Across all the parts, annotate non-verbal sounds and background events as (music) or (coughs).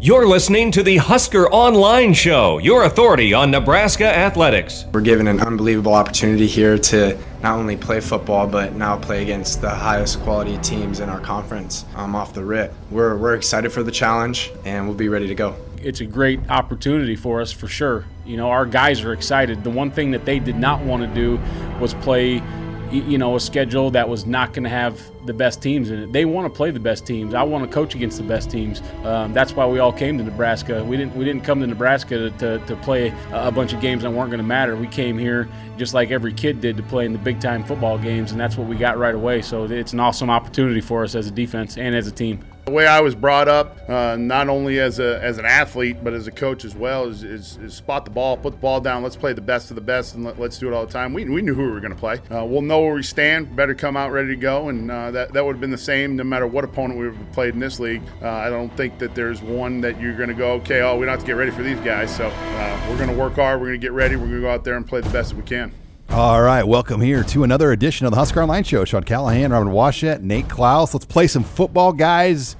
You're listening to the Husker Online Show, your authority on Nebraska athletics. We're given an unbelievable opportunity here to not only play football, but now play against the highest quality teams in our conference um, off the rip. We're, we're excited for the challenge and we'll be ready to go. It's a great opportunity for us for sure. You know, our guys are excited. The one thing that they did not want to do was play you know, a schedule that was not going to have the best teams in it. They want to play the best teams. I want to coach against the best teams. Um, that's why we all came to Nebraska. We didn't we didn't come to Nebraska to, to, to play a bunch of games that weren't going to matter. We came here just like every kid did to play in the big time football games, and that's what we got right away. So it's an awesome opportunity for us as a defense and as a team. The way I was brought up, uh, not only as a as an athlete but as a coach as well, is, is, is, spot the ball, put the ball down. Let's play the best of the best, and let, us do it all the time. We, we knew who we were going to play. Uh, we'll know where we stand. Better come out ready to go, and uh, that that would have been the same no matter what opponent we played in this league. Uh, I don't think that there's one that you're going to go, okay, oh, we don't have to get ready for these guys. So uh, we're going to work hard. We're going to get ready. We're going to go out there and play the best that we can. All right, welcome here to another edition of the Husker Online Show. Sean Callahan, Robin Washut, Nate Clouse. Let's play some football, guys.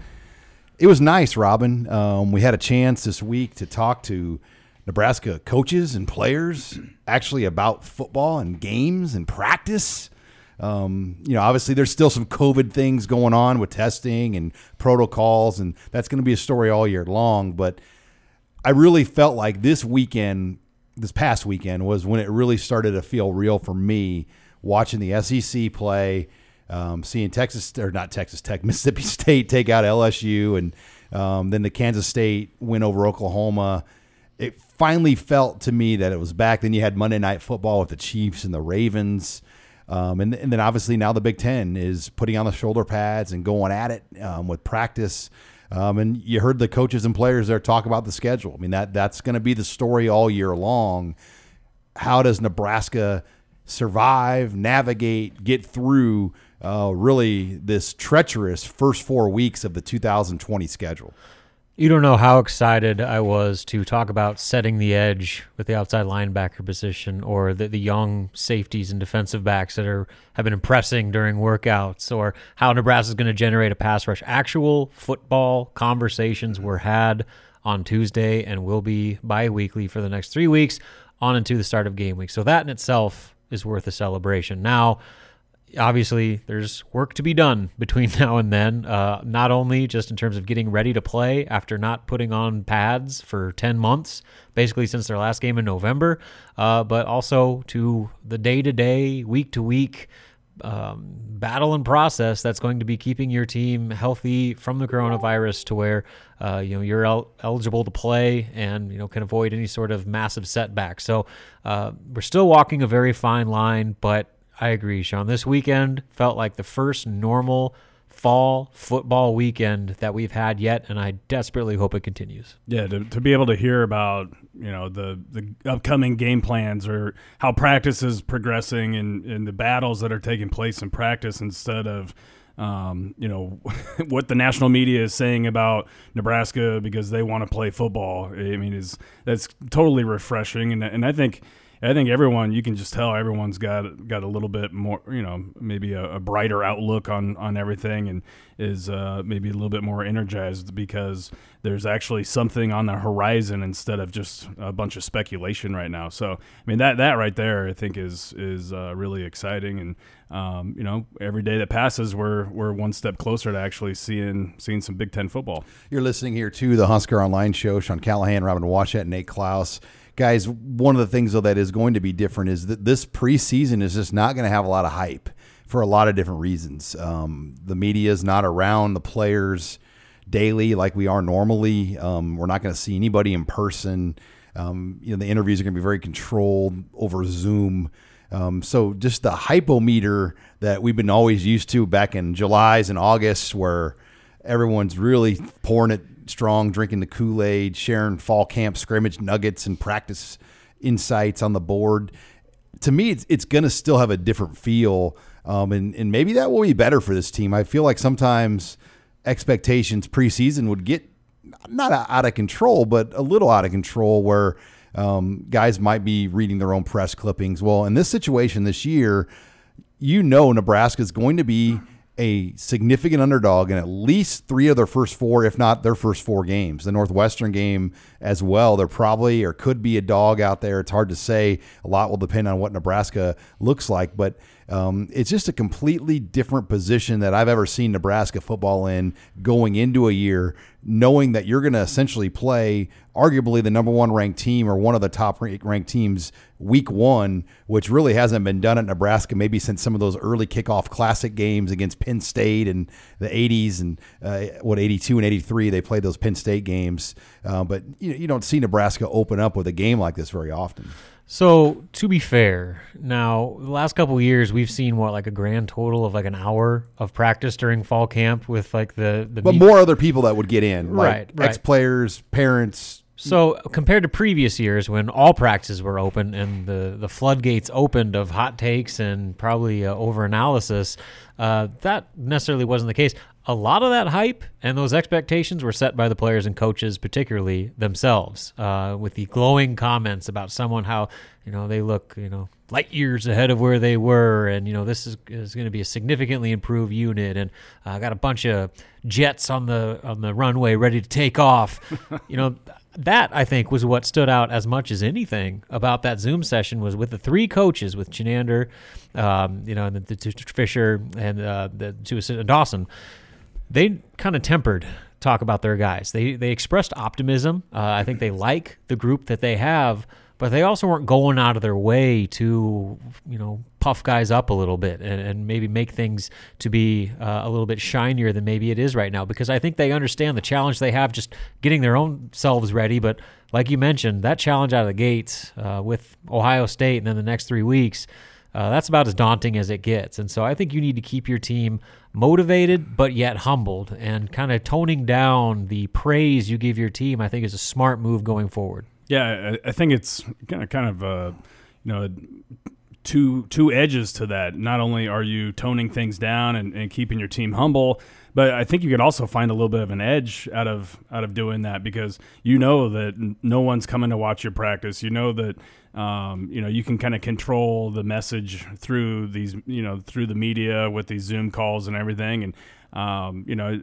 It was nice, Robin. Um, we had a chance this week to talk to Nebraska coaches and players actually about football and games and practice. Um, you know, obviously there's still some COVID things going on with testing and protocols, and that's going to be a story all year long. But I really felt like this weekend, this past weekend, was when it really started to feel real for me watching the SEC play um, seeing Texas or not Texas Tech, (laughs) Mississippi State take out LSU, and um, then the Kansas State win over Oklahoma. It finally felt to me that it was back. Then you had Monday Night Football with the Chiefs and the Ravens. Um, and, and, then obviously now the Big Ten is putting on the shoulder pads and going at it um, with practice. Um, and you heard the coaches and players there talk about the schedule. I mean that that's going to be the story all year long. How does Nebraska survive, navigate, get through uh, really this treacherous first four weeks of the 2020 schedule. You don't know how excited I was to talk about setting the edge with the outside linebacker position or the, the young safeties and defensive backs that are have been impressing during workouts or how Nebraska is going to generate a pass rush. Actual football conversations were had on Tuesday and will be bi-weekly for the next three weeks on into the start of game week. So that in itself is worth a celebration. Now, obviously there's work to be done between (laughs) now and then uh, not only just in terms of getting ready to play after not putting on pads for 10 months basically since their last game in november uh, but also to the day-to-day week-to-week um, battle and process that's going to be keeping your team healthy from the coronavirus to where uh, you know you're el- eligible to play and you know can avoid any sort of massive setback. So uh, we're still walking a very fine line, but I agree, Sean. This weekend felt like the first normal fall football weekend that we've had yet, and I desperately hope it continues. Yeah, to, to be able to hear about you know the the upcoming game plans or how practice is progressing and, and the battles that are taking place in practice instead of um, you know (laughs) what the national media is saying about Nebraska because they want to play football. I mean, is that's totally refreshing, and and I think I think everyone you can just tell everyone's got got a little bit more, you know, maybe a, a brighter outlook on on everything, and is uh, maybe a little bit more energized because there's actually something on the horizon instead of just a bunch of speculation right now. So I mean that that right there, I think is is uh, really exciting, and um, you know, every day that passes, we're we're one step closer to actually seeing seeing some Big Ten football. You're listening here to the Husker Online Show. Sean Callahan, Robin Washut, Nate Clouse guys, one of the things though that is going to be different is that this preseason is just not going to have a lot of hype for a lot of different reasons. Um, the media is not around the players daily like we are normally. Um, we're not going to see anybody in person. Um, you know, the interviews are going to be very controlled over Zoom. Um, so just the hypometer that we've been always used to back in July's and August, where everyone's really pouring it strong, drinking the Kool Aid, sharing fall camp scrimmage nuggets and practice insights on the board. To me, it's, it's going to still have a different feel. Um, and, and maybe that will be better for this team. I feel like sometimes expectations preseason would get not out of control, but a little out of control where um, guys might be reading their own press clippings. Well, in this situation this year, you know Nebraska is going to be a significant underdog in at least three of their first four, if not their first four games. The Northwestern game as well. There probably or could be a dog out there. It's hard to say. A lot will depend on what Nebraska looks like, but um, it's just a completely different position that I've ever seen Nebraska football in going into a year, knowing that you're going to essentially play arguably the number one ranked team or one of the top ranked teams week one, which really hasn't been done at Nebraska maybe since some of those early kickoff classic games against Penn State in the 80s and uh, what 82 and 83 they played those Penn State games. Uh, but you, you don't see Nebraska open up with a game like this very often. So to be fair, now the last couple years we've seen what like a grand total of like an hour of practice during fall camp with like the the but meet- more other people that would get in, like Right, right. ex players, parents. So compared to previous years when all practices were open and the, the floodgates opened of hot takes and probably uh, over analysis, uh, that necessarily wasn't the case. A lot of that hype and those expectations were set by the players and coaches, particularly themselves, uh, with the glowing comments about someone how you know they look you know light years ahead of where they were, and you know this is, is going to be a significantly improved unit, and uh, got a bunch of jets on the on the runway ready to take off. (laughs) you know that I think was what stood out as much as anything about that Zoom session was with the three coaches, with Chinander, um, you know, and the, the, two- Fisher and uh, the two assistant Dawson. They kind of tempered talk about their guys. They they expressed optimism. Uh, I think they like the group that they have, but they also weren't going out of their way to you know puff guys up a little bit and, and maybe make things to be uh, a little bit shinier than maybe it is right now because I think they understand the challenge they have just getting their own selves ready. But like you mentioned, that challenge out of the gates uh, with Ohio State and then the next three weeks. Uh, that's about as daunting as it gets. And so I think you need to keep your team motivated, but yet humbled and kind of toning down the praise you give your team. I think is a smart move going forward. Yeah, I, I think it's kind of kind of uh, you know two two edges to that. Not only are you toning things down and, and keeping your team humble, but I think you could also find a little bit of an edge out of out of doing that because you know that no one's coming to watch your practice. You know that um, you know you can kind of control the message through these you know through the media with these Zoom calls and everything, and um, you know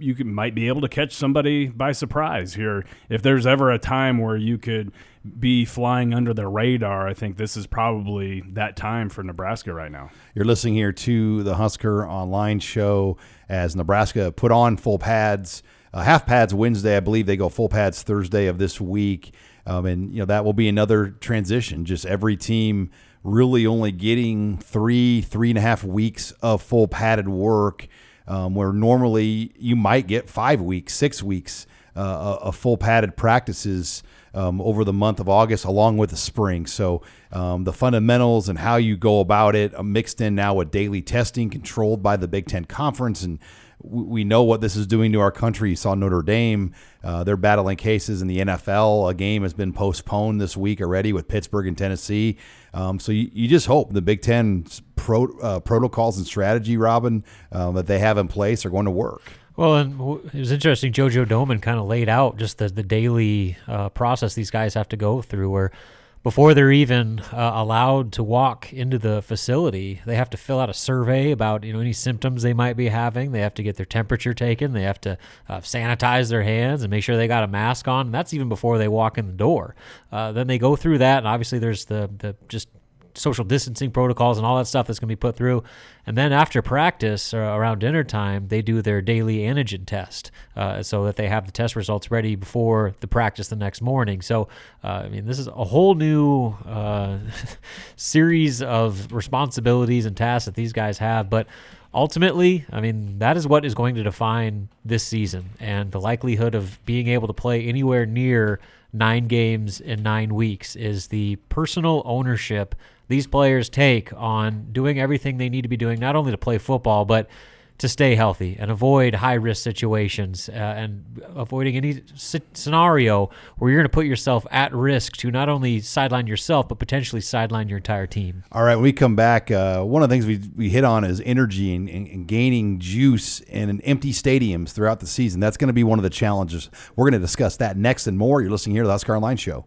you could, might be able to catch somebody by surprise here. If there's ever a time where you could be flying under the radar, I think this is probably that time for Nebraska right now. You're listening here to the Husker Online Show as Nebraska put on full pads, uh, half pads Wednesday. I believe they go full pads Thursday of this week, um, and you know that will be another transition. Just every team really only getting three, three and a half weeks of full padded work, um, where normally you might get five weeks, six weeks uh, of full padded practices um, over the month of August, along with the spring. So um, the fundamentals and how you go about it, uh, mixed in now with daily testing controlled by the Big Ten Conference, and we know what this is doing to our country. You saw Notre Dame; uh, they're battling cases in the NFL. A game has been postponed this week already with Pittsburgh and Tennessee. Um, so you, you just hope the Big Ten pro, uh, protocols and strategy, Robin, uh, that they have in place are going to work. Well, and it was interesting. JoJo Domann kind of laid out just the, the daily uh, process these guys have to go through, where before they're even uh, allowed to walk into the facility, they have to fill out a survey about you know any symptoms they might be having. They have to get their temperature taken. They have to uh, sanitize their hands and make sure they got a mask on. And that's even before they walk in the door. Uh, then they go through that, and obviously there's the the just social distancing protocols and all that stuff that's going to be put through. And then after practice, uh, around dinner time, they do their daily antigen test uh, so that they have the test results ready before the practice the next morning. So, uh, I mean, this is a whole new uh, (laughs) series of responsibilities and tasks that these guys have. But ultimately, I mean, that is what is going to define this season and the likelihood of being able to play anywhere near nine games in nine weeks is the personal ownership these players take on doing everything they need to be doing, not only to play football, but to stay healthy and avoid high risk situations uh, and avoiding any si- scenario where you're going to put yourself at risk to not only sideline yourself, but potentially sideline your entire team. All right, when we come back, uh, one of the things we, we hit on is energy and, and, and gaining juice in empty stadiums throughout the season. That's going to be one of the challenges. We're going to discuss that next and more. You're listening here to the Husker Online Show.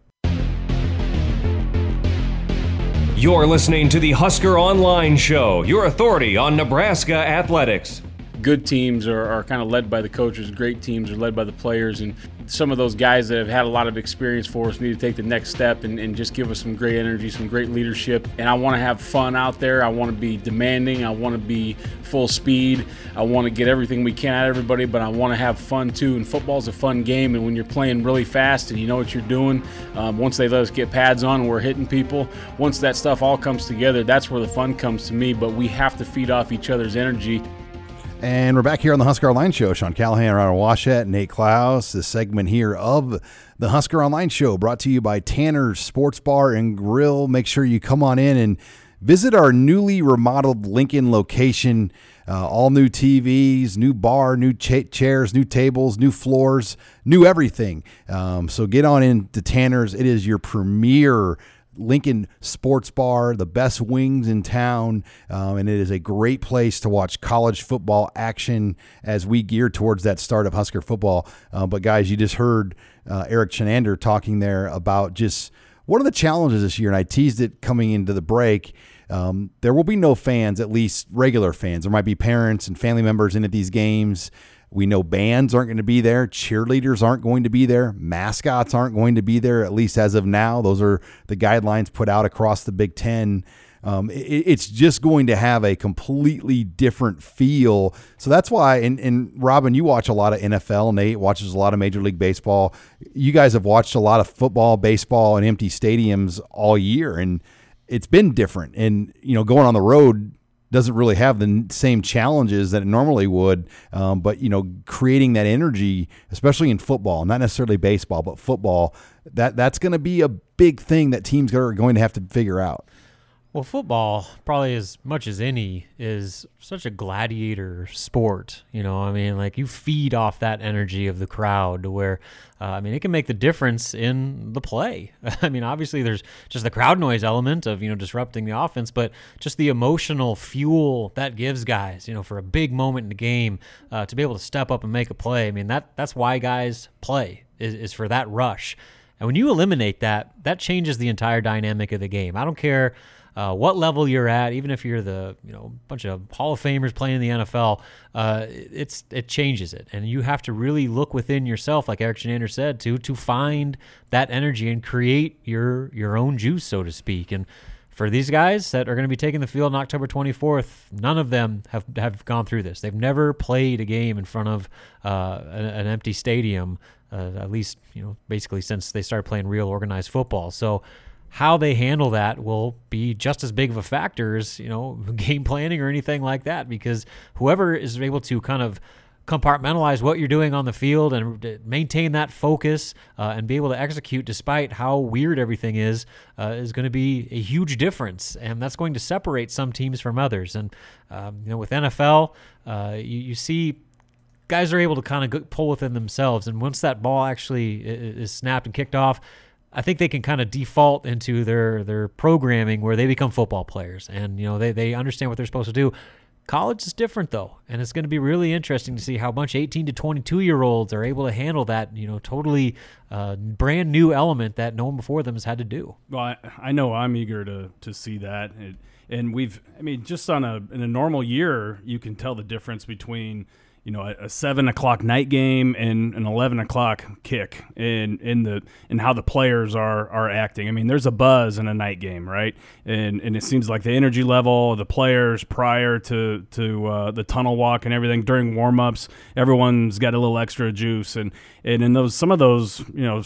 You're listening to the Husker Online Show, your authority on Nebraska athletics. Good teams are, are kind of led by the coaches. Great teams are led by the players. And some of those guys that have had a lot of experience for us need to take the next step and, and just give us some great energy, some great leadership. And I want to have fun out there. I want to be demanding. I want to be full speed. I want to get everything we can out of everybody, but I want to have fun too. And football's a fun game. And when you're playing really fast and you know what you're doing, um, once they let us get pads on and we're hitting people, once that stuff all comes together, that's where the fun comes to me. But we have to feed off each other's energy. And we're back here on the Husker Online Show. Sean Callahan, Ronald Washut, Nate Clouse. This segment here of the Husker Online Show brought to you by Tanner's Sports Bar and Grill. Make sure you come on in and visit our newly remodeled Lincoln location. Uh, all new TVs, new bar, new cha- chairs, new tables, new floors, new everything. Um, so get on into Tanner's. It is your premier Lincoln Sports Bar, the best wings in town, um, and it is a great place to watch college football action as we gear towards that start of Husker football. Uh, but guys, you just heard uh, Erik Chinander talking there about just one of the challenges this year, and I teased it coming into the break. Um, there will be no fans, at least regular fans. There might be parents and family members in at these games. We know bands aren't going to be there, cheerleaders aren't going to be there, mascots aren't going to be there, at least as of now. Those are the guidelines put out across the Big Ten. Um, it, it's just going to have a completely different feel. So that's why, and, and Robin, you watch a lot of NFL. Nate watches a lot of Major League Baseball. You guys have watched a lot of football, baseball, and empty stadiums all year, and it's been different. And you know, going on the road doesn't really have the same challenges that it normally would. Um, but you know, creating that energy, especially in football, not necessarily baseball, but football, that that's going to be a big thing that teams are going to have to figure out. Well, football, probably as much as any, is such a gladiator sport. You know, I mean, like you feed off that energy of the crowd to where, uh, I mean, it can make the difference in the play. (laughs) I mean, obviously, there's just the crowd noise element of, you know, disrupting the offense, but just the emotional fuel that gives guys, you know, for a big moment in the game uh, to be able to step up and make a play. I mean, that that's why guys play, is, is for that rush. And when you eliminate that, that changes the entire dynamic of the game. I don't care uh, what level you're at, even if you're the you know bunch of Hall of Famers playing in the NFL, uh, it's it changes it, and you have to really look within yourself, like Erik Chinander said, to to find that energy and create your your own juice, so to speak, and. For these guys that are going to be taking the field on October 24th, none of them have, have gone through this. They've never played a game in front of uh, an, an empty stadium, uh, at least you know basically since they started playing real organized football. So how they handle that will be just as big of a factor as you know (laughs) game planning or anything like that because whoever is able to kind of compartmentalize what you're doing on the field and maintain that focus uh, and be able to execute despite how weird everything is uh, is going to be a huge difference and that's going to separate some teams from others. And um, you know with NFL uh, you, you see guys are able to kind of pull within themselves and once that ball actually is snapped and kicked off I think they can kind of default into their their programming where they become football players and you know they they understand what they're supposed to do. College is different though, and it's going to be really interesting to see how much 18 to 22 year olds are able to handle that you know totally uh, brand new element that no one before them has had to do. Well, I, I know I'm eager to to see that, it, and we've I mean just on a in a normal year you can tell the difference between you know a, a, seven o'clock night game and an eleven o'clock kick in in the and how the players are are acting. I mean, there's a buzz in a night game, right? And and it seems like the energy level, of the players prior to to uh, the tunnel walk and everything during warmups, everyone's got a little extra juice, and and in those some of those you know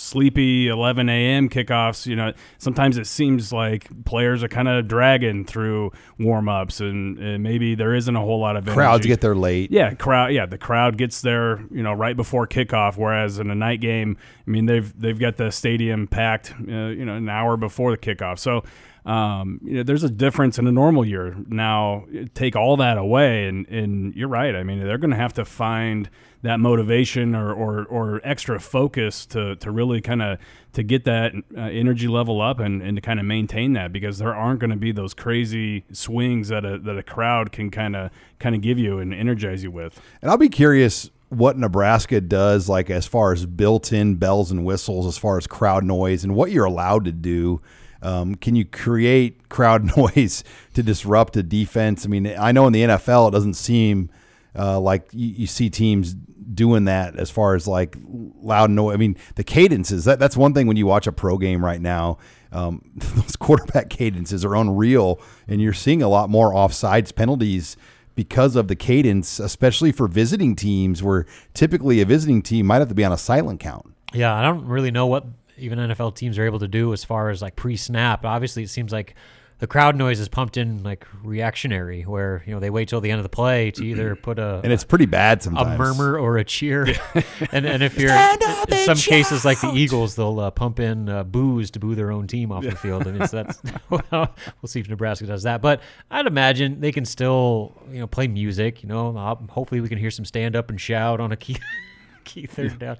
sleepy 11 a.m. kickoffs, you know, sometimes it seems like players are kind of dragging through warm ups and, and, maybe there isn't a whole lot of energy. Crowds get there late. Yeah, crowd. Yeah, the crowd gets there, you know, right before kickoff. Whereas in a night game, I mean, they've they've got the stadium packed, uh, you know, an hour before the kickoff. So. Um, you know, there's a difference in a normal year. Now, take all that away, and, and you're right. I mean, they're going to have to find that motivation or, or, or extra focus to, to really kind of to get that uh, energy level up and, and to kind of maintain that because there aren't going to be those crazy swings that a, that a crowd can kind of kind of give you and energize you with. And I'll be curious what Nebraska does like as far as built-in bells and whistles as far as crowd noise and what you're allowed to do Um, can you create crowd (laughs) noise to disrupt a defense? I mean, I know in the NFL it doesn't seem uh, like you, you see teams doing that as far as like loud noise. I mean, the cadences that that's one thing when you watch a pro game right now. Um, (laughs) those quarterback cadences are unreal, and you're seeing a lot more offsides penalties because of the cadence, especially for visiting teams, where typically a visiting team might have to be on a silent count. Yeah, I don't really know what even NFL teams are able to do as far as like pre-snap. Obviously, it seems like the crowd noise is pumped in like reactionary, where you know they wait till the end of the play to either put a and it's pretty bad sometimes a murmur or a cheer. (laughs) and and if (laughs) you're in some cases like the Eagles, they'll uh, pump in uh, boos to boo their own team off the field. I mean, so that's (laughs) we'll see if Nebraska does that. But I'd imagine they can still you know play music. You know, uh, hopefully we can hear some stand up and shout on a key key third down.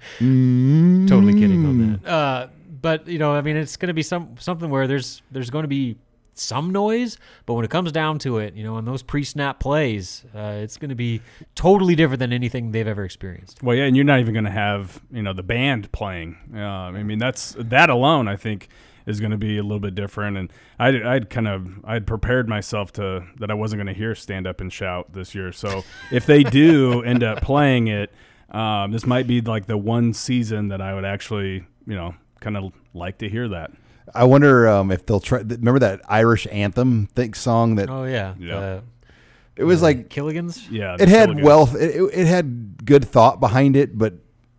Totally kidding on that. Uh, but you know, I mean, it's going to be some something where there's there's going to be some noise, but when it comes down to it, you know, in those pre-snap plays, uh, it's going to be totally different than anything they've ever experienced. Well, yeah, and you're not even going to have you know the band playing. Uh, I mean, that's that alone. I think is going to be a little bit different. And I'd, I'd kind of I'd prepared myself to that I wasn't going to hear stand up and shout this year. So if they do (laughs) end up playing it, um, this might be like the one season that I would actually you know kind of like to hear that. I wonder um, if they'll try. Remember that Irish anthem think song that Oh yeah, Yeah. Uh, it was like Killigans. Yeah, it had Killigans. wealth. It, it- it had good thought behind it, but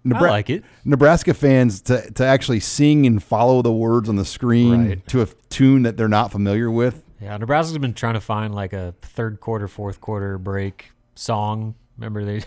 Nebra- like it. Nebraska fans to to actually sing and follow the words on the screen Right. to a tune that they're not familiar with. Yeah, Nebraska's been trying to find like a third quarter, fourth quarter break song. Remember they,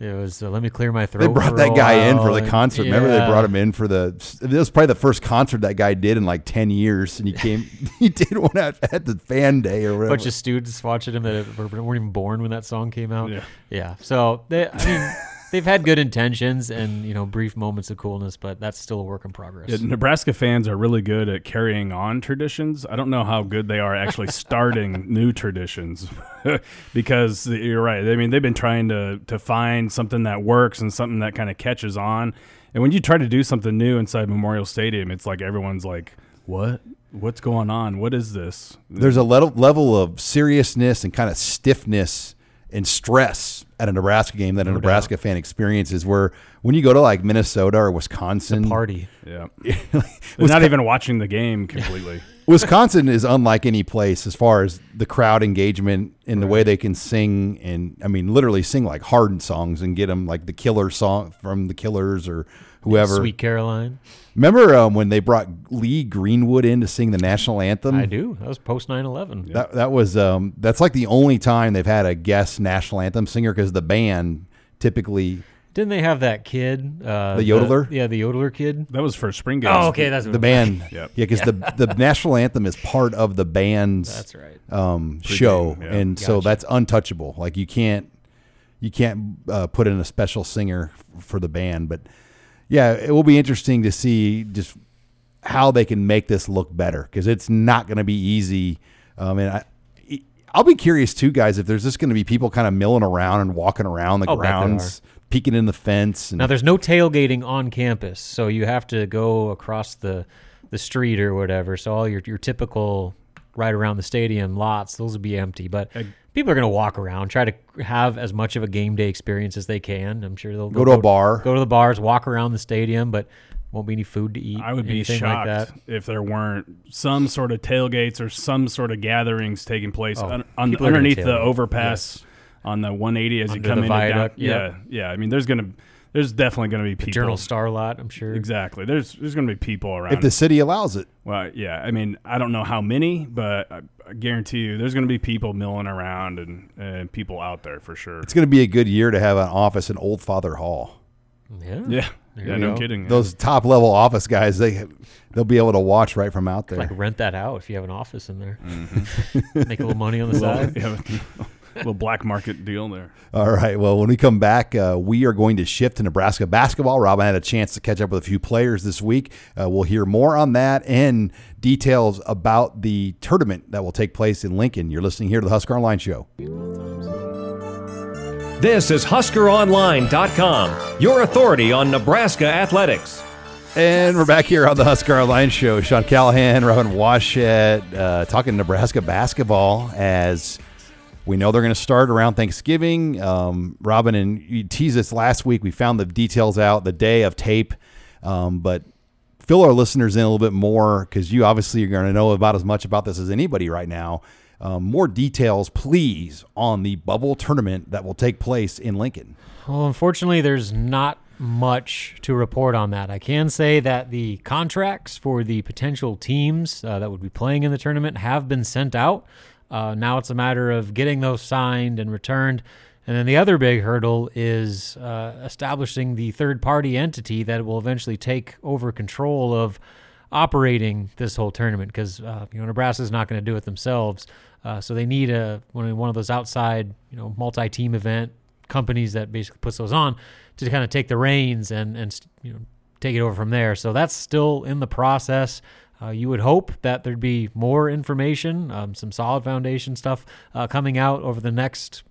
it was uh, "Let Me Clear My Throat." They brought for that a guy in for the and- concert. Remember, they brought him in for the. It was probably the first concert that guy did in like ten years, and he (laughs) came. (laughs) he did one at, at the fan day or A bunch of students watching him that were- weren't even born when that song came out. Yeah. yeah. So they, I mean, they've had good intentions and you know brief moments of coolness, but that's still a work in progress. Yeah, Nebraska fans are really good at carrying on traditions. I don't know how good they are actually (laughs) starting new traditions, (laughs) because you're right. I mean, they've been trying to to find something that works and something that kind of catches on. And when you try to do something new inside Memorial Stadium, it's like everyone's like, "What? What's going on? What is this?" There's a level level of seriousness and kind of stiffness and stress at a Nebraska game that a Nebraska fan experiences. Where when you go to like Minnesota or Wisconsin, Party. Yeah, (laughs) not even watching the game completely. (laughs) Wisconsin is unlike any place as far as the crowd engagement and the way they can sing and I mean literally sing like hardened songs and get them like the Killer song from the Killers or whoever. Sweet Caroline. Remember um, when they brought Lee Greenwood in to sing the national anthem? I do. That was post 9/11. That that was um, that's like the only time they've had a guest national anthem singer because the band typically Didn't they have that kid? Uh, The yodeler? yeah, the yodeler kid. That was for spring games. Oh, okay, that's the band (laughs) Yep. yeah because the the national anthem is part of the band's That's right. um, show yeah. and so that's untouchable like you can't you can't uh, put in a special singer f- for the band but yeah it will be interesting to see just how they can make this look better because it's not going to be easy um, and I, I'll be curious too, guys, if there's just going to be people kind of milling around and walking around the I'll bet there grounds, peeking in the fence. And Now there's no tailgating on campus, so you have to go across the the street or whatever. So all your your typical right around the stadium lots, those will be empty. But people are going to walk around, try to have as much of a game day experience as they can. I'm sure they'll Go they'll to a bar. go to the bars, walk around the stadium, but won't be any food to eat. I would be shocked like that. if there weren't some sort of tailgates or some sort of gatherings taking place Oh, un- on, people are gonna underneath the tailgate, overpass on the 180 as Under you come in. and down. viaduct, Yeah, yeah. I mean, there's gonna, there's definitely gonna be people. Journal Star lot, I'm sure. Exactly. There's there's gonna be people around. if the city allows it, well, yeah. I mean, I don't know how many, but I, I guarantee you, there's gonna be people milling around and, and people out there for sure. it's going to be a good year to have an office in Oldfather Hall. Yeah. Yeah. There Yeah. No go. kidding. Those top level office guys, they they'll be able to watch right from out there. Like rent that out if you have an office in there. Mm-hmm. (laughs) Make a little money on the side. (laughs) yeah, little black market deal there. All right. Well, when we come back, uh, we are going to shift to Nebraska basketball. Robin had a chance to catch up with a few players this week. Uh, we'll hear more on that and details about the tournament that will take place in Lincoln. You're listening here to the Husker Online Show. This is HuskerOnline.com, your authority on Nebraska athletics. And we're back here on the Husker Online Show. Sean Callahan, Robin Washut, uh, talking Nebraska basketball as we know they're going to start around Thanksgiving. Um, Robin, and you teased this last week. We found the details out the day of tape, um, but fill our listeners in a little bit more because you obviously are going to know about as much about this as anybody right now. Um, more details, please, on the bubble tournament that will take place in Lincoln. Well, unfortunately, there's not much to report on that. I can say that the contracts for the potential teams uh, that would be playing in the tournament have been sent out. Uh, now it's a matter of getting those signed and returned. And then the other big hurdle is uh, establishing the third party entity that will eventually take over control of operating this whole tournament because uh, you know Nebraska's not going to do it themselves. Uh, so they need a one, of those outside you know multi team event companies that basically puts those on to kind of take the reins and and you know take it over from there. So that's still in the process. Uh, you would hope that there'd be more information, um, some solid foundation stuff uh, coming out over the next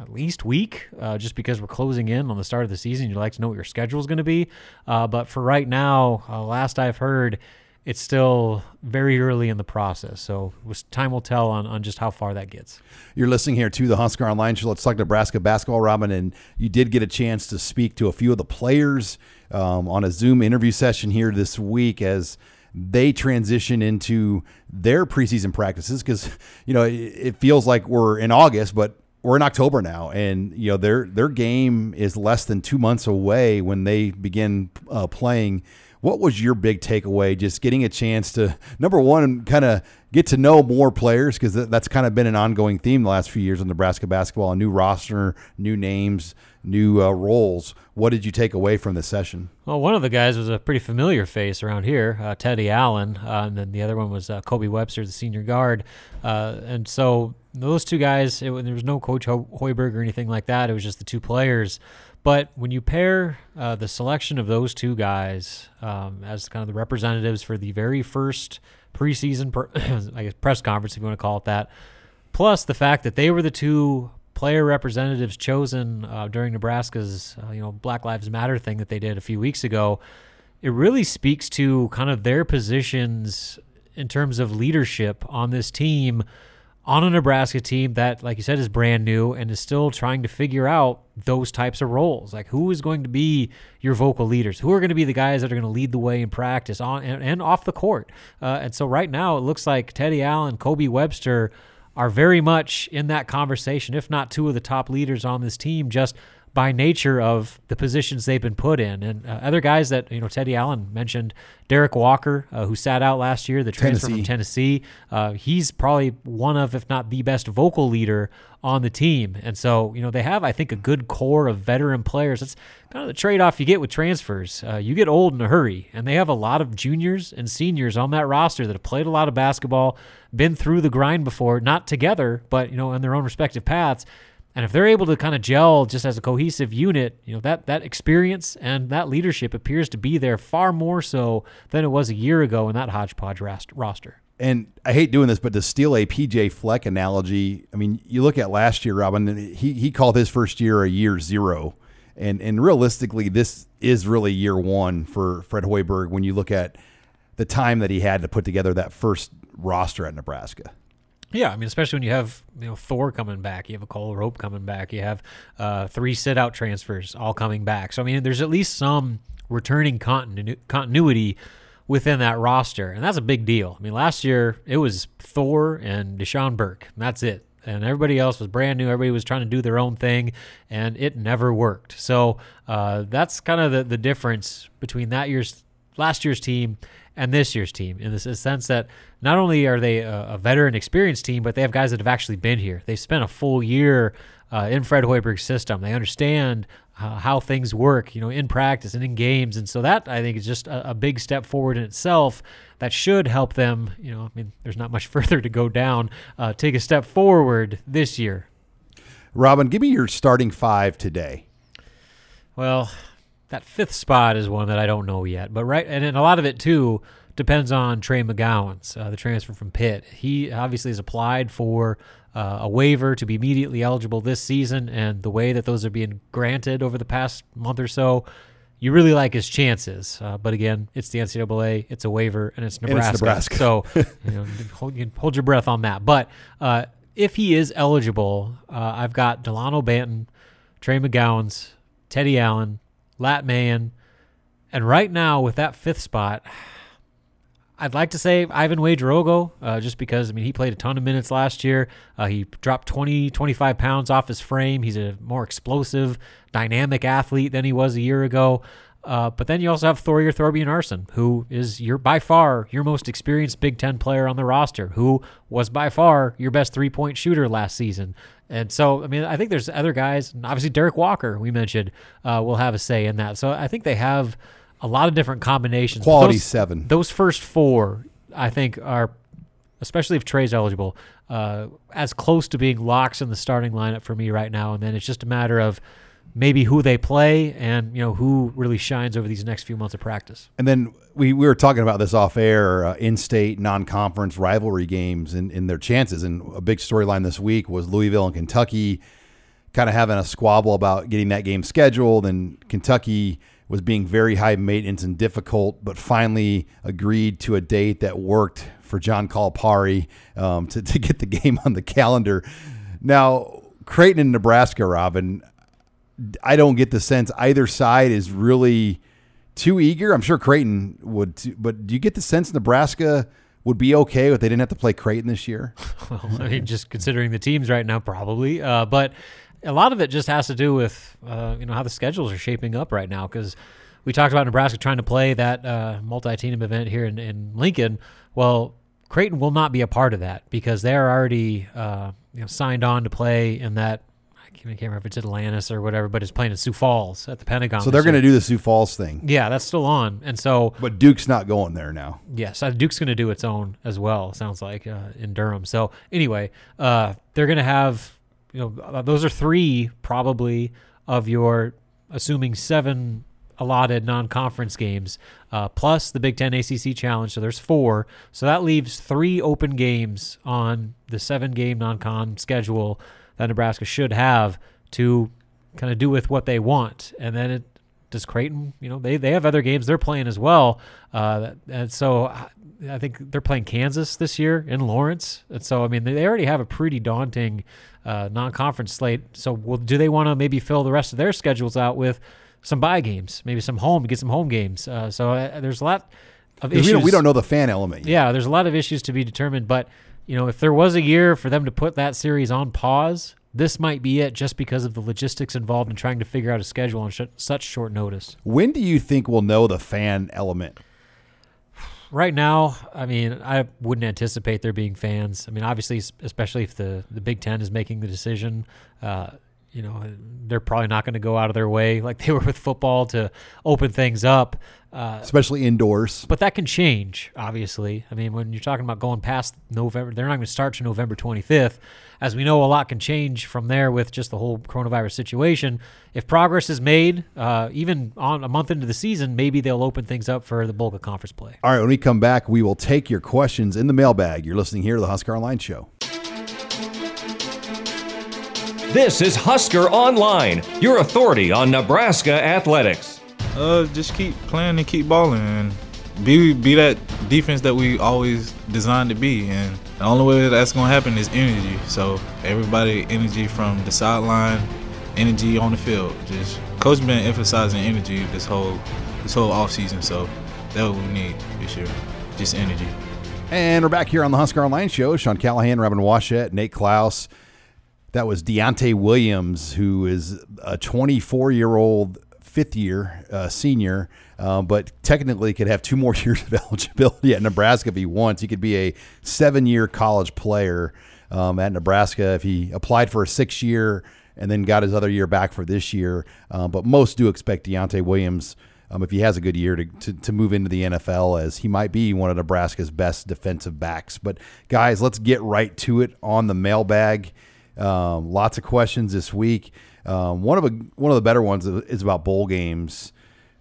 at least week, uh, just because we're closing in on the start of the season. You'd like to know what your schedule is going to be. Uh, but for right now, uh, last I've heard, it's still very early in the process. So time will tell on, on just how far that gets. You're listening here to the Husker Online Show. Let's talk Nebraska basketball, Robin. And you did get a chance to speak to a few of the players um, on a Zoom interview session here this week as they transition into their preseason practices because you know it, it feels like we're in August, but we're in October now, and you know their their game is less than two months away when they begin uh, playing. What was your big takeaway? Just getting a chance to number one, kind of get to know more players because that's kind of been an ongoing theme the last few years in Nebraska basketball. A new roster, new names, new uh, roles. What did you take away from this session? Well, one of the guys was a pretty familiar face around here, uh, Teddy Allen, uh, and then the other one was uh, Kobe Webster, the senior guard. Uh, and so those two guys, it, there was no Coach Hoiberg or anything like that. It was just the two players. But when you pair uh, the selection of those two guys um, as kind of the representatives for the very first preseason, per, (coughs) I guess press conference, if you want to call it that, plus the fact that they were the two player representatives chosen uh, during Nebraska's uh, you know Black Lives Matter thing that they did a few weeks ago, it really speaks to kind of their positions in terms of leadership on this team on a Nebraska team that, like you said, is brand new and is still trying to figure out those types of roles. Like, who is going to be your vocal leaders? Who are going to be the guys that are going to lead the way in practice on and, and off the court? Uh, and so, right now, it looks like Teddy Allen, Kobe Webster are very much in that conversation, if not two of the top leaders on this team, just by nature of the positions they've been put in. And uh, other guys that, you know, Teddy Allen mentioned, Derrick Walker, uh, who sat out last year, the transfer Tennessee. from Tennessee. Uh, he's probably one of, if not the best vocal leader on the team. And so, you know, they have, I think, a good core of veteran players. That's kind of the trade off you get with transfers. Uh, you get old in a hurry, and they have a lot of juniors and seniors on that roster that have played a lot of basketball, been through the grind before, not together, but, you know, on their own respective paths and if they're able to kind of gel just as a cohesive unit, you know, that that experience and that leadership appears to be there far more so than it was a year ago in that hodgepodge roster. And I hate doing this, but to steal a PJ Fleck analogy, I mean, you look at last year, Robin, he, he called his first year a year zero. And, and realistically, this is really year one for Fred Hoiberg when you look at the time that he had to put together that first roster at Nebraska. Yeah, I mean, especially when you have you know Thor coming back, you have Akol Arop coming back, you have uh, three sit out transfers all coming back. So I mean, there's at least some returning continu- continuity within that roster, and that's a big deal. I mean, last year it was Thor and Dachon Burke, and that's it. And everybody else was brand new. Everybody was trying to do their own thing, and it never worked. So uh, that's kind of the, the difference between that year's last year's team and this year's team in the sense that not only are they a, a, veteran, experienced team, but they have guys that have actually been here. They spent a full year uh, in Fred Hoiberg's system. They understand uh, how things work, you know, in practice and in games, and so that I think is just a, a, big step forward in itself. That should help them. You know, I mean, there's not much (laughs) further to go down. Uh, take a step forward this year. Robin, give me your starting five today. Well, that fifth spot is one that I don't know yet. But right, and, and a lot of it too depends on Trey McGowens, uh, the transfer from Pitt. He obviously has applied for uh, a waiver to be immediately eligible this season, and the way that those are being granted over the past month or so, you really like his chances. Uh, but again, it's the NCAA, it's a waiver, and it's Nebraska. it's Nebraska. So (laughs) you know, hold, you hold your breath on that. But uh, if he is eligible, uh, I've got Delano Banton, Trey McGowens, Teddy Allen, Lat Mayen, and right now with that fifth spot, I'd like to say Yvan Ouedraogo, uh, just because, I mean, he played a ton of minutes last year. Uh, he dropped 20, 25 pounds off his frame. He's a more explosive, dynamic athlete than he was a year ago. Uh, but then you also have Thorir Thorbjarnarson, who is your by far your most experienced Big Ten player on the roster, who was by far your best three point shooter last season. And so, I mean, I think there's other guys, obviously Derrick Walker, we mentioned, uh, will have a say in that. So I think they have a lot of different combinations. Quality those- seven. Those first four, I think, are especially if Trey's eligible, uh, as close to being locks in the starting lineup for me right now. And then it's just a matter of maybe who they play and you know who really shines over these next few months of practice. And then we, we were talking about this off air, uh, in state, non conference rivalry games and, and their chances. And a big storyline this week was Louisville and Kentucky kind of having a squabble about getting that game scheduled. And Kentucky was being very high maintenance and difficult, but finally agreed to a date that worked for John Calipari um, to, (laughs) to get the game on the calendar. Now, Creighton and Nebraska, Robin, I don't get the sense either side is really too eager. I'm sure Creighton would, too, but do you get the sense Nebraska would be okay if they didn't have to play Creighton this year? (laughs) Well, I mean, just considering the teams right now, probably. Uh, but a lot of it just has to do with uh, you know how the schedules are shaping up right now because we talked about Nebraska trying to play that uh, multi-team event here in, in Lincoln. Well, Creighton will not be a part of that because they're already uh, you know, signed on to play in that. I can't, remember if it's Atlantis or whatever, but it's playing at Sioux Falls at the Pentagon. So they're going to do the Sioux Falls thing, Yeah, that's still on, and so but Duke's not going there now. Yes, uh, Duke's going to do its own as well. Sounds like uh, in Durham. So anyway, uh, they're going to have you know uh, those are three probably of your assuming seven allotted non-conference games uh, plus the Big Ten ACC Challenge. So there's four. So that leaves three open games on the seven-game non-con schedule that Nebraska should have to kind of do with what they want, and then it does Creighton, you know, they, they have other games they're playing as well. Uh, and so I- think they're playing Kansas this year in Lawrence. And so, I mean, they already have a pretty daunting uh, non conference slate. So, well, do they want to maybe fill the rest of their schedules out with some bye games, maybe some home, get some home games? Uh, so uh, there's a lot of issues. We don't, we don't know the fan element yet. Yeah, there's a lot of issues to be determined, but you know, if there was a year for them to put that series on pause, this might be it, just because of the logistics involved in trying to figure out a schedule on sh- such short notice. When do you think we'll know the fan element? Right now, I mean, I wouldn't anticipate there being fans. I mean, obviously, especially if the the Big Ten is making the decision. Uh, you know, they're probably not going to go out of their way (laughs) like they were with football to open things up. Uh, Especially indoors. But that can change, obviously. I mean, when you're talking about going past November, they're not going to start to November 25th. As we know, a lot can change from there with just the whole coronavirus situation. If progress is made, uh, even on a month into the season, maybe they'll open things up for the bulk of conference play. All right, when we come back, we will take your questions in the mailbag. You're listening here to the Husker Online Show. This is Husker Online, your authority on Nebraska athletics. Uh, just keep playing and keep balling and be be that defense that we always designed to be. And the only way that's gonna happen is energy. So everybody, energy from the sideline, energy on the field. Just coach been emphasizing energy this whole this whole off season. So that's what we need this year. Just energy. And we're back here on the Husker Online Show. Sean Callahan, Robin Washut, Nate Clouse. That was Deontai Williams, who is a 24 year old fifth year uh, senior, uh, but technically could have two more (laughs) years of eligibility at Nebraska if he wants. He could be a seven year college player um, at Nebraska if he applied for a six year and then got his other year back for this year. Uh, but most do expect Deontai Williams. Um, if he has a good year to, to, to move into the NFL, as he might be one of Nebraska's best defensive backs. But guys, let's get right to it on the mailbag. Um, lots of questions this week. Um, one of a, one of the better ones is about bowl games.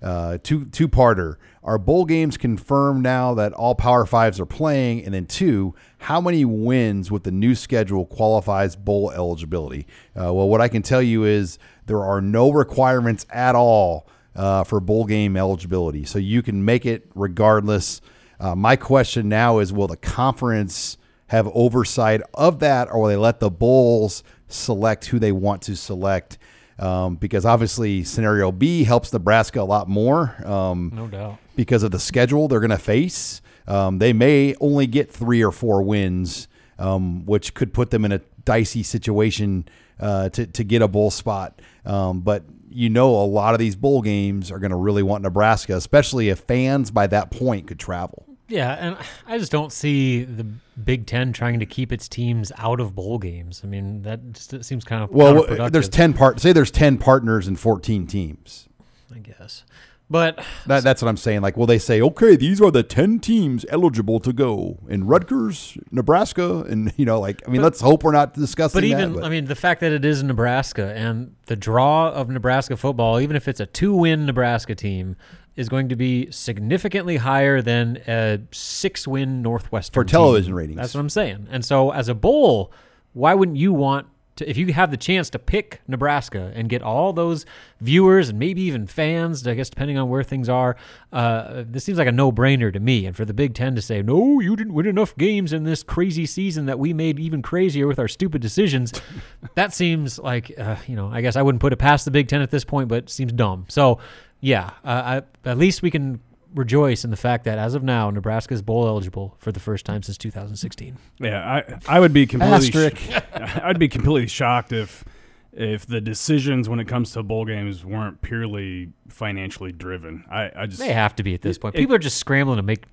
Uh, two two parter. Are bowl games confirmed now that all Power Fives are playing? And then two, how many wins with the new schedule qualifies bowl eligibility? Uh, well, what I can tell you is there are no requirements at all uh, for bowl game eligibility. So you can make it regardless. Uh, my question now is will the conference have oversight of that, or will they let the bowls select who they want to select? Um, because obviously, scenario B helps Nebraska a lot more. Um, No doubt. because of the schedule they're going to face. Um, they may only get three or four wins, um, which could put them in a dicey situation uh, to to get a bowl spot. Um, but you know, a lot of these bowl games are going to really want Nebraska, especially if fans by that point could travel. Yeah, and I just don't see the Big Ten trying to keep its teams out of bowl games. I mean, that just seems kind of Well, uh, there's ten part. Say there's ten partners and fourteen teams. I guess. But That, that's what I'm saying. Like, will they say, okay, these are the ten teams eligible to go in Rutgers, Nebraska, and (laughs) you know, like, I mean, let's hope we're not discussing. but even that, I mean the fact that it is Nebraska and the draw of Nebraska football, even if it's a two-win Nebraska team, is going to be significantly higher than a six-win Northwestern For team. television ratings. That's what I'm saying. And so as a bowl, why wouldn't you want to if you have the chance to pick Nebraska and get all those viewers and maybe even fans, I guess depending on where things are, uh, this seems like a no-brainer to me. And for the Big Ten to say, no, you didn't win enough games in this crazy season that we made even crazier with our stupid decisions, (laughs) that seems like, uh, you know, I guess I wouldn't put it past the Big Ten at this point, but it seems dumb. So, yeah, uh, I, at least we can rejoice in the fact that as of now, Nebraska is bowl eligible for the first time since 2016. Yeah, I I would be (laughs) completely Asterisk. (laughs) I'd be completely shocked if if the decisions when it comes to bowl games weren't purely financially driven. I, I just They have to be at this point. it- People are just scrambling to make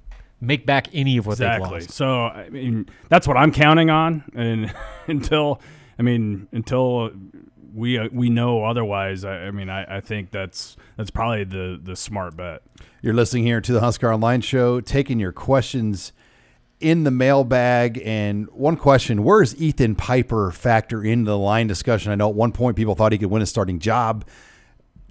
make back any of what exactly. they've lost. So I mean, that's what I'm counting on, and (laughs) until I mean until we uh, we know otherwise, I, I mean I, I think that's that's probably the the smart bet. You're listening here to the Husker Online Show, taking your questions in the mailbag. And one question Where does Ethan Piper factor into the line discussion? I know at one point people thought he could win a starting job.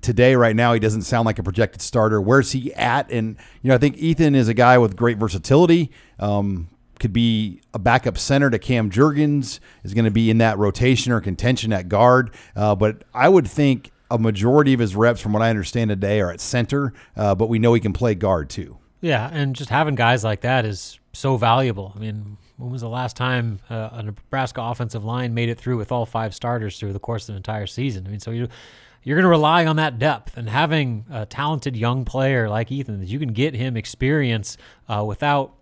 Today, right now, he doesn't sound like a projected starter. Where's he at? And, you know, I think Ethan is a guy with great versatility. Um, could be a backup center to Cam Jurgens, is going to be in that rotation or contention at guard. Uh, but I would think a majority of his reps, from what I understand today, are at center, uh, but we know he can play guard too. Yeah, and just having guys like that is so valuable. I mean, when was the last time uh, a Nebraska offensive line made it through with all five starters through the course of an entire season? I mean, so you you're going to rely on that depth and having a talented young player like Ethan that you can get him experience uh, without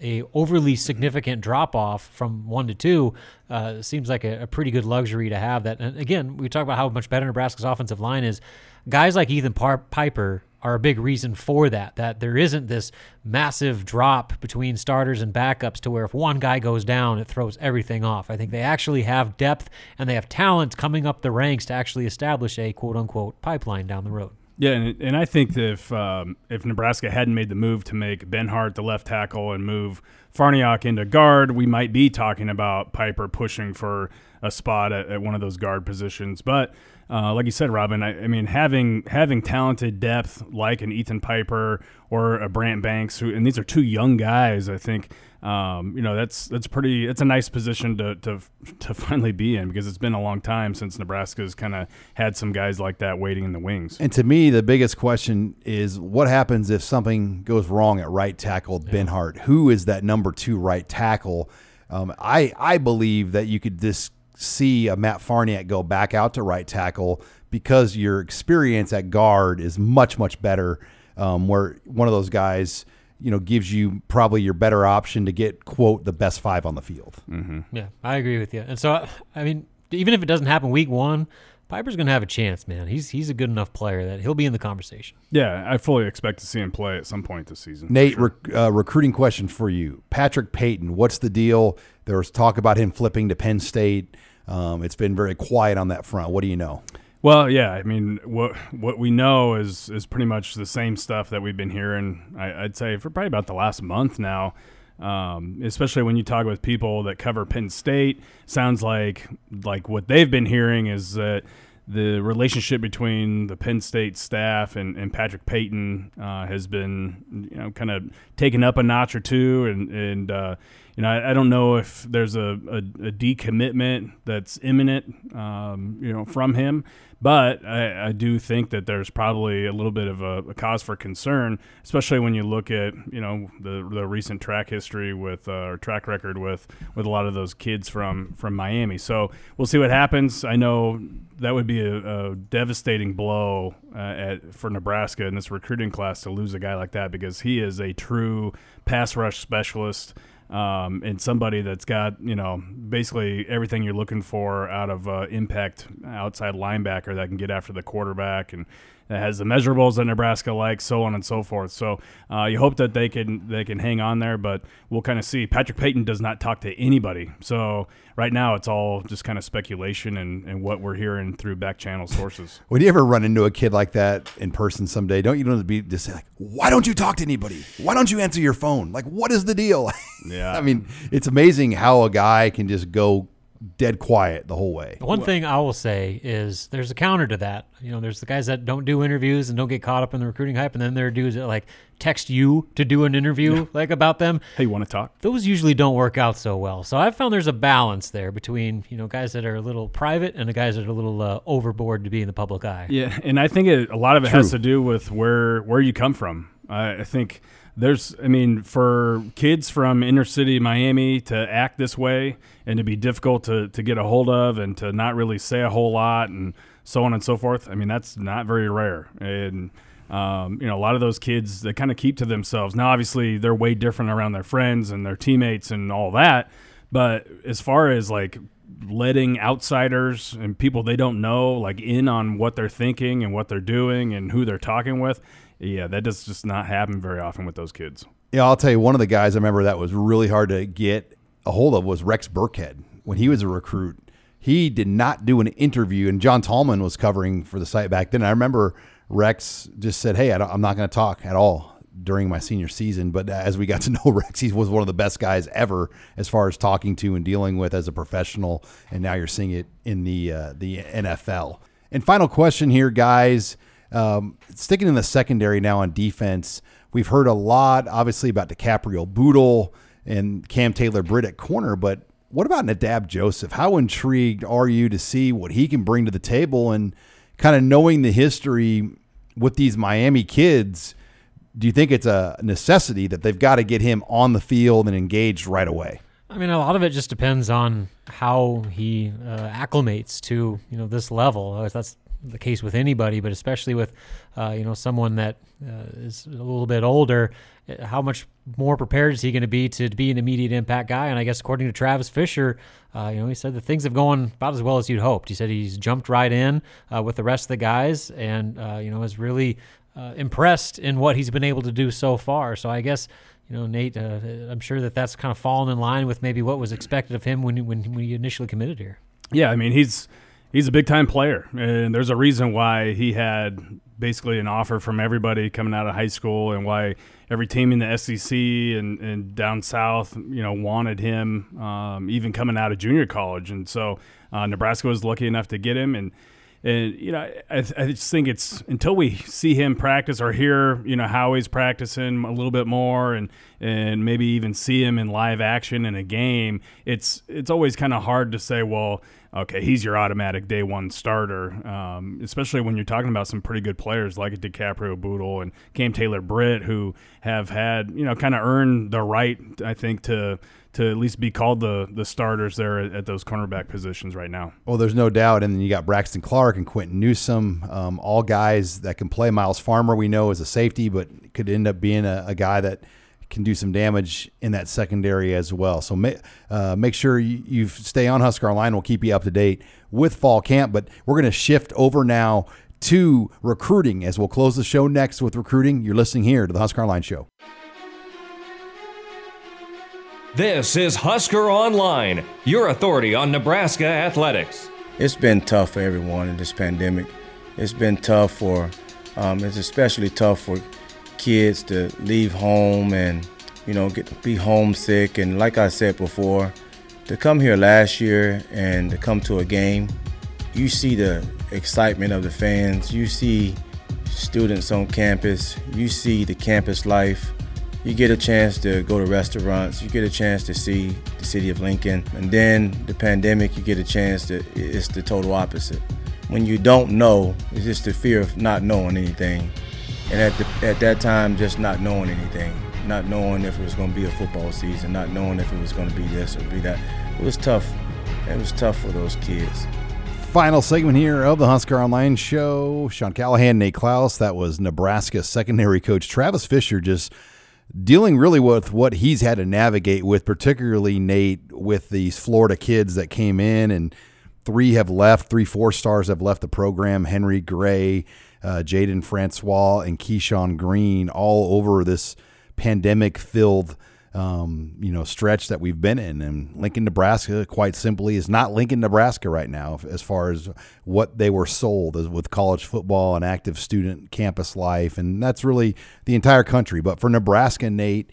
a overly significant drop off from one to two uh, seems like a, a pretty good luxury to have. That and again, we talk about how much better Nebraska's offensive line is. Guys like Ethan Par- Piper are a big reason for that. That there isn't this massive drop between starters and backups to where if one guy goes down, it throws everything off. I think they actually have depth and they have talent coming up the ranks to actually establish a quote unquote pipeline down the road. Yeah, and, and I think that if um, if Nebraska hadn't made the move to make Benhart the left tackle and move Farniok into guard, we might be talking about Piper pushing for a spot at, at one of those guard positions. But uh, like you said, Robin, I, I mean having having talented depth like an Ethan Piper or a Brant Banks, who and these are two young guys, I think. Um, you know that's that's pretty. It's a nice position to, to to finally be in because it's been a long time since Nebraska's kind of had some guys like that waiting in the wings. And to me, the biggest question is what happens if something goes wrong at right tackle, Benhart? Who is that number two right tackle? Um, I I believe that you could just see a Matt Farniok go back out to right tackle because your experience at guard is much much better. Um, where one of those guys, you know, gives you probably your better option to get quote the best five on the field. Yeah, I agree with you. And so, I mean, even if it doesn't happen week one, Piper's going to have a chance, man. He's he's a good enough player that he'll be in the conversation. Yeah, I fully expect to see him play at some point this season. Nate, rec- uh, recruiting question for you. Patrick Payton, what's the deal? There was talk about him flipping to Penn State. Um, it's been very quiet on that front. What do you know? Well, yeah, I mean, what what we know is is pretty much the same stuff that we've been hearing. I, I'd say for probably about the last month now. Um, especially when you talk with people that cover Penn State, sounds like like what they've been hearing is that the relationship between the Penn State staff and, and Patrick Payton uh, has been you know kind of taken up a notch or two, and and uh, you know, I, I don't know if there's a, a, a decommitment that's imminent, um, you know, from him. But I, I, do think that there's probably a little bit of a, a, cause for concern, especially when you look at you know the the recent track history with uh, or track record with with a lot of those kids from from Miami. So we'll see what happens. I know that would be a, a devastating blow uh, at, for Nebraska in this recruiting class to lose a guy like that because he is a true pass rush specialist um, and somebody that's got you know basically everything you're looking for out of uh, impact outside linebacker that can get after the quarterback and that has the measurables that Nebraska likes, so on and so forth. So uh, you hope that they can they can hang on there, but we'll kind of see. Patrick Payton does not talk to anybody, so right now it's all just kind of speculation and, and what we're hearing through back channel sources. (laughs) Would you ever run into a kid like that in person someday? Don't you want to be just say like, why don't you talk to anybody? Why don't you answer your phone? Like, what is the deal? (laughs) Yeah, I mean, it's amazing how a guy can just go dead quiet the whole way. One thing I will say is there's a counter to that. You know, there's the guys that don't do interviews and don't get caught up in the recruiting hype, and then there are dudes that like text you to do an interview like about them. Hey, you want to talk? Those usually don't work out so well. So I've found there's a balance there between you know guys that are a little private and the guys that are a little uh, overboard to be in the public eye. Yeah, and I think it, a lot of it True. has to do with where where you come from. I, I think there's i mean for kids from inner city miami to act this way and to be difficult to, to get a hold of and to not really say a whole lot and so on and so forth i mean that's not very rare. And um, you know a lot of those kids they kind of keep to themselves. Now obviously they're way different around their friends and their teammates and all that but as far as like letting outsiders and people they don't know like in on what they're thinking and what they're doing and who they're talking with yeah, that does just not happen very often with those kids. Yeah, I'll tell you, one of the guys I remember that was really hard to get a hold of was Rex Burkhead when he was a recruit. He did not do an interview, and John Tallman was covering for the site back then. I remember Rex just said, "Hey, I am not going to talk at all." during my senior season. But as we got to (laughs) know Rex, he was one of the best guys ever as far as talking to and dealing with as a professional. And now you're seeing it in the uh, the NFL. And final question here, guys. Um, sticking in the secondary now on defense, we've heard a lot, obviously, about DiCaprio Bootle and Cam Taylor Britt at corner, but what about Nadab Joseph? How intrigued are you to see what he can bring to the table and kind of knowing the history with these Miami kids? Do you think it's a necessity that they've got to get him on the field and engaged right away? I mean, a lot of it just depends on how he uh, acclimates to you know this level. That's the case with anybody, but especially with uh, you know someone that uh, is a little bit older. Uh, how much more prepared is he going to be to be an immediate impact guy? And I guess according to Travis Fisher, uh, you know he said the things have gone about as well as you'd hoped. He said he's jumped right in uh, with the rest of the guys, and uh, you know is really impressed in what he's been able to do so far. So I guess you know, Nate, uh, I'm sure that that's kind of fallen in line with maybe what was expected of him when when, when he initially committed here. Yeah, I mean, he's he's a big time player, and there's a reason why he had basically an offer from everybody coming out of high school, and why every team in the SEC and, and down south, you know, wanted him, um, even coming out of junior college, and so uh, Nebraska was lucky enough to get him, and and you know, I, I just think it's until we see him practice or hear you know how he's practicing a little bit more, and and maybe even see him in live action in a game, it's it's always kind of hard to say, well, okay, he's your automatic day one starter, um, especially when you're talking about some pretty good players like DiCaprio Bootle and Cam Taylor Britt, who have had, you know, kind of earned the right, I think, to to at least be called the the starters there at, at, those cornerback positions right now. Well, there's no doubt. And then you got Braxton Clark and Quinton Newsome, um, all guys that can play. Myles Farmer, we know, is a safety, but could end up being a, a guy that – can do some damage in that secondary as well. So make uh, make sure you, you stay on Husker Online. We'll keep you up to date with fall camp. But we're going to shift over now to recruiting as we'll close the show next with recruiting. You're listening here to the Husker Online Show. This is Husker Online, your authority on Nebraska athletics. It's been tough for everyone in this pandemic. It's been tough for, um, it's especially tough for kids to leave home and you know get be homesick and like I said before to come here last year and to come to a game you see the excitement of the fans you see students on campus you see the campus life you get a chance to go to restaurants, you get a chance to see the city of Lincoln, and then the pandemic, you get a chance to, it's the total opposite. When you don't know, it's just the fear of not knowing anything. And at, the, at that time, just not knowing anything, not knowing if it was going to be a football season, not knowing if it was going to be this or be that. It was tough. It was tough for those kids final segment here of the Husker Online Show. Sean Callahan, Nate Clouse. That was Nebraska secondary coach Travis Fisher just dealing really with what he's had to navigate with, particularly Nate, with these Florida kids that came in and three have left, three four stars have left the program. Henry Gray, uh, Jaden Francois, and Keyshawn Green all over this pandemic filled um, you know stretch that we've been in. And Lincoln, Nebraska, quite simply, is not Lincoln, Nebraska right now as far as what they were sold as with college football and active student campus life, and that's really the entire country. But for Nebraska, Nate.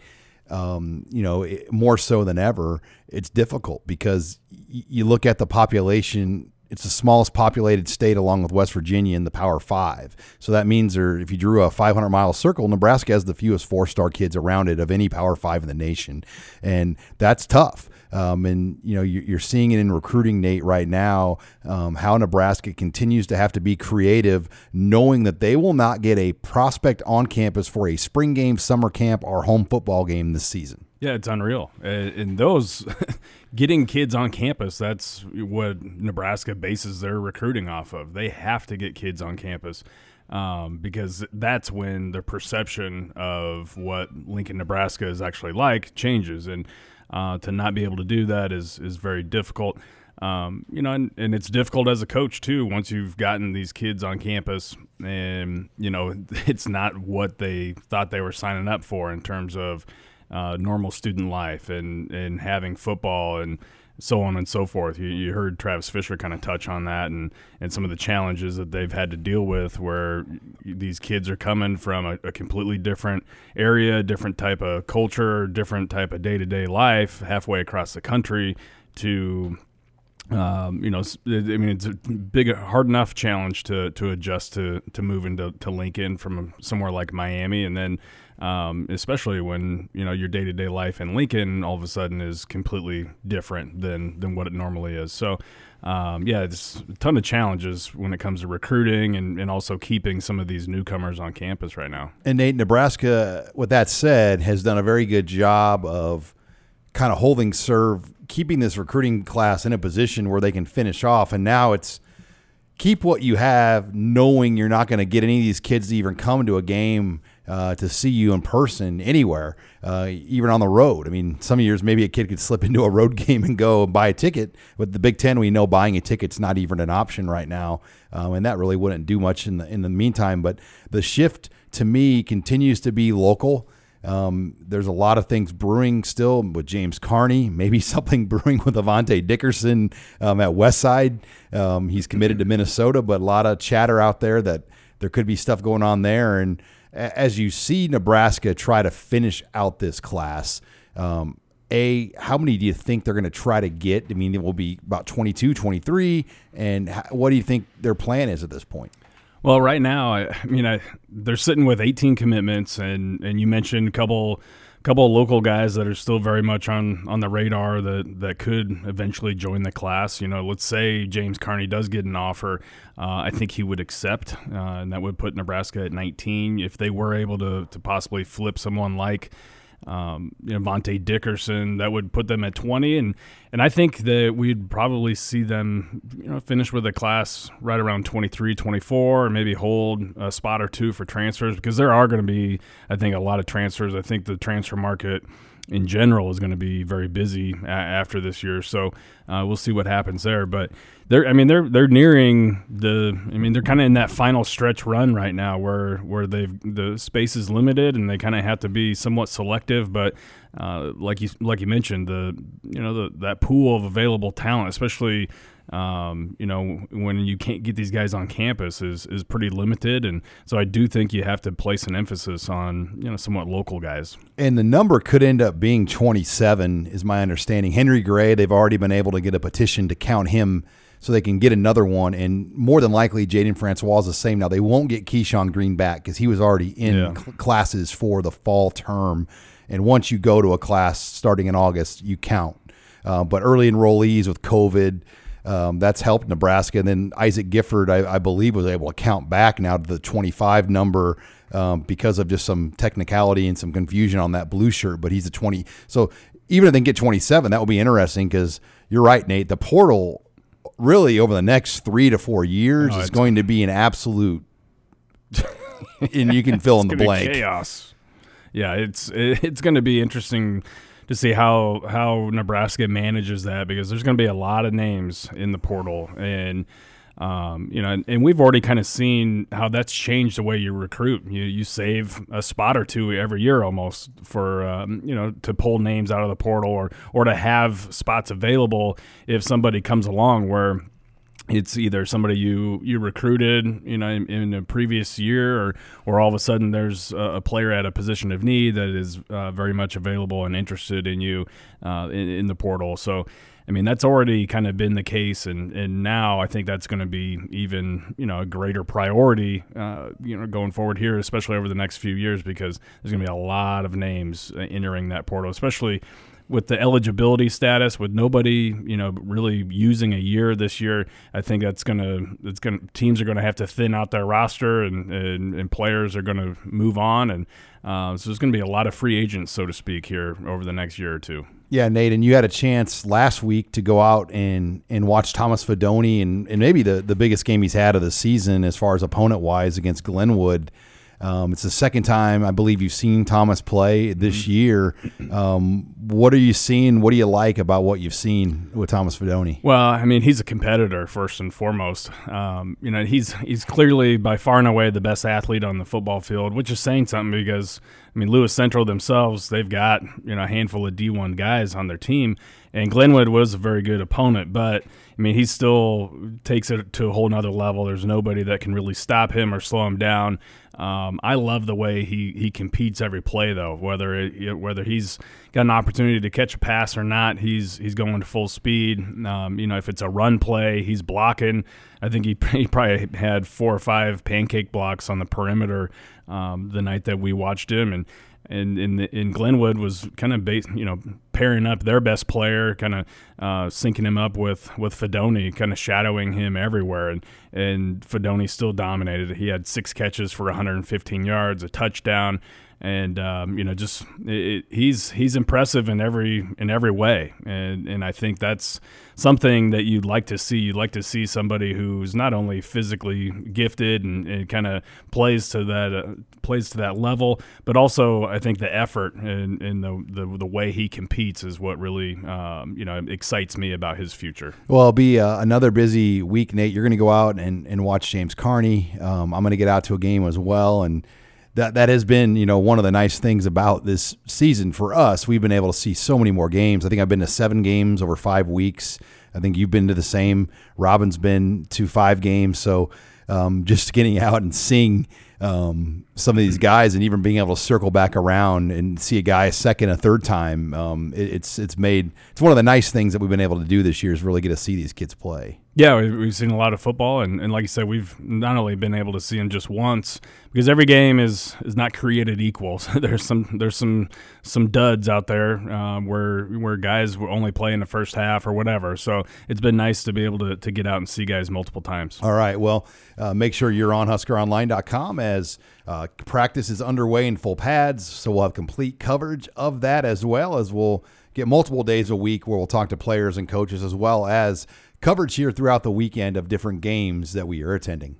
Um, you know, more so than ever, it's difficult because you look at the population it's the smallest populated state along with West Virginia in the Power Five. So that means there, if you drew a 500 mile circle, Nebraska has the fewest four star kids around it of any Power Five in the nation. And that's tough. Um, and you know you're seeing it in recruiting, Nate, right now. Um, how Nebraska continues to have to be creative, knowing that they will not get a prospect on campus for a spring game, summer camp, or home football game this season. Yeah, it's unreal. And those (laughs) getting kids on campus, that's what Nebraska bases their recruiting off of. They have to get kids on campus um, because that's when the perception of what Lincoln, Nebraska is actually like changes. And uh, to not be able to do that is is very difficult. Um, you know, and, and it's difficult as a coach too. Once you've gotten these kids on campus, and you know, (laughs) it's not what they thought they were signing up for in terms of uh, normal student life and and having football and so on and so forth. You, you heard Travis Fisher kind of touch on that and, and some of the challenges that they've had to deal with where these kids are coming from a, a completely different area, different type of culture, different type of day to day life halfway across the country to. Um, you know, I mean, it's a big, hard enough challenge to, to adjust to, to moving to, to Lincoln from somewhere like Miami, and then um, especially when you know your day to day life in Lincoln all of a sudden is completely different than than what it normally is. So. Um, yeah, it's a ton of challenges when it comes to recruiting and, and also keeping some of these newcomers on campus right now. And Nate, Nebraska, with that said, has done a very good job of kind of holding serve, keeping this recruiting class in a position where they can finish off. And now it's keep what you have, knowing you're not going to get any of these kids to even come to a game uh, to see you in person anywhere, uh, even on the road. I mean, some years maybe a kid could slip into a road (laughs) game and go and buy a ticket. With the Big Ten, we know buying a ticket's not even an option right now, um, and that really wouldn't do much in the in the meantime. But the shift to me continues to be local. Um, there's a lot of things brewing still with James Carney, (laughs) maybe something brewing with Avante Dickerson um, at Westside. Um, he's committed to Minnesota, but a lot of chatter out there that there could be stuff going on there. And as you see Nebraska try to finish out this class, um, a how many do you think they're going to try to get? I mean, it will be about 22, 23, and what do you think their plan is at this point? Well, right now, I, mean, I, they're sitting with 18 commitments, and and you mentioned a couple couple of local guys that are still very much on on the radar that that could eventually join the class. You know, let's say James Carney does get an offer, uh, I think he would accept, uh, and that would put Nebraska at 19. If they were able to to possibly flip someone like um, you know, Vontae Dickerson, that would put them at 20. And, and I think that we'd probably see them, you know, finish with a class right around 23, 24, or maybe hold a spot or two for transfers because there are going to be, I think, a lot of transfers. I think the transfer market – in general is going to be very busy a- after this year. So uh, we'll see what happens there. But they're, I mean, they're they're nearing the. I mean, they're kind of in that final stretch run right now, where where they've the space is limited and they kind of have to be somewhat selective. But uh, like you like you mentioned, the you know the that pool of available talent, especially um, you know, when you can't get these guys on campus is is pretty limited, and so I do think you have to place an emphasis on you know somewhat local guys. And the number could end up being 27, is my understanding. Henry Gray, they've already been able to get a petition to count him so they can get another one. And more than likely, Jaden Francois is the same. Now they won't get Keyshawn Green back because he was already in Yeah. cl- classes for the fall term. And once you go to a class starting in August, you count. Uh, but early enrollees with COVID, um, that's helped Nebraska. And then Isaac Gifford, I, I believe, was able to count back now to the 25 number um, because of just some technicality and some confusion on that blue shirt. But he's a 20. So even if they can get 27, that will be interesting because you're right, Nate. The portal really over the next three to four years Oh, is going to be an absolute. (laughs) and you can fill in the It's gonna be blank. Chaos. Yeah, it's it's going to be interesting to see how how Nebraska manages that because there's going to be a lot of names in the portal and. Um, you know, and, and we've already kind of seen how that's changed the way you recruit. You you save a spot or two every year almost for um, you know to pull names out of the portal or or to have spots available if somebody comes along where it's either somebody you you recruited you know in, in a previous year or or all of a sudden there's a, a player at a position of need that is uh, very much available and interested in you uh, in, in the portal. So I mean that's already kind of been the case and and now I think that's going to be even you know a greater priority uh, you know going forward here especially over the next few years because there's going to be a lot of names entering that portal especially with the eligibility status, with nobody, you know, really using a year this year, I think that's gonna, it's gonna, teams are gonna have to thin out their roster, and and, and players are gonna move on, and uh, so there's gonna be a lot of free agents, so to speak, here over the next year or two. Yeah, Nate, and you had a chance last week to go out and and watch Thomas Fidone and, and maybe the, the biggest game he's had of the season as far as opponent wise against Glenwood. Um, it's the second time I believe you've seen Thomas play this year. Um, what are you seeing? What do you like about what you've seen with Thomas Fidone? Well, I mean, he's a competitor first and foremost. Um, you know, he's he's clearly by far and away the best athlete on the football field, which is saying something because I mean, Lewis Central themselves, they've got you know a handful of D1 guys on their team, and Glenwood was a very good opponent, but I mean, he still takes it to a whole nother level. There's nobody that can really stop him or slow him down. Um, I love the way he, he competes every play, though. Whether it, whether he's got an opportunity to catch a pass or not, he's he's going to full speed. Um, you know, if it's a run play, he's blocking. I think he, (laughs) he probably had four or five pancake blocks on the perimeter um, the night that we watched him, and and in in Glenwood was kind of base, you know pairing up their best player, kind of uh, syncing him up with with Fidone, kind of shadowing him everywhere, and and Fidone still dominated. He had six catches for 115 yards, a touchdown, and um, you know just it, he's he's impressive in every in every way, and and I think that's something that you'd like to see. You'd like to see somebody who's not only physically gifted and, and kind of plays to that uh, plays to that level, but also I think the effort and, and the, the the way he competes is what really um, you know excites me about his future. Well, it'll be uh, another busy week, Nate. You're going to go out and, and watch James Carney. Um, I'm going to get out to a game as well, and that that has been you know one of the nice things about this season for us. We've been able to see so many more games. I think I've been to seven games over five weeks. I think you've been to the same. Robin's been to five games. So um, just getting out and seeing um, some of these guys, and even being able to circle back around and see a guy a second, a third time, um, it, it's it's made it's one of the nice things that we've been able to do this year is really get to see these kids play. Yeah, we- we've seen a lot of football, and, and like you said, we've not only been able to see them just once because every game is is not created equal. (laughs) So there's some there's some some duds out there uh, where where guys will only play in the first half or whatever. So it's been nice to be able to, to get out and see guys multiple times. All right. Well, uh, make sure you're on HuskerOnline.com as uh, practice is underway in full pads. So we'll have complete coverage of that as well as we'll get multiple days a week where we'll talk to players and coaches as well as coverage here throughout the weekend of different games that we are attending.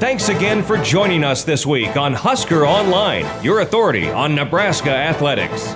Thanks again for joining us this week on Husker Online, your authority on Nebraska athletics.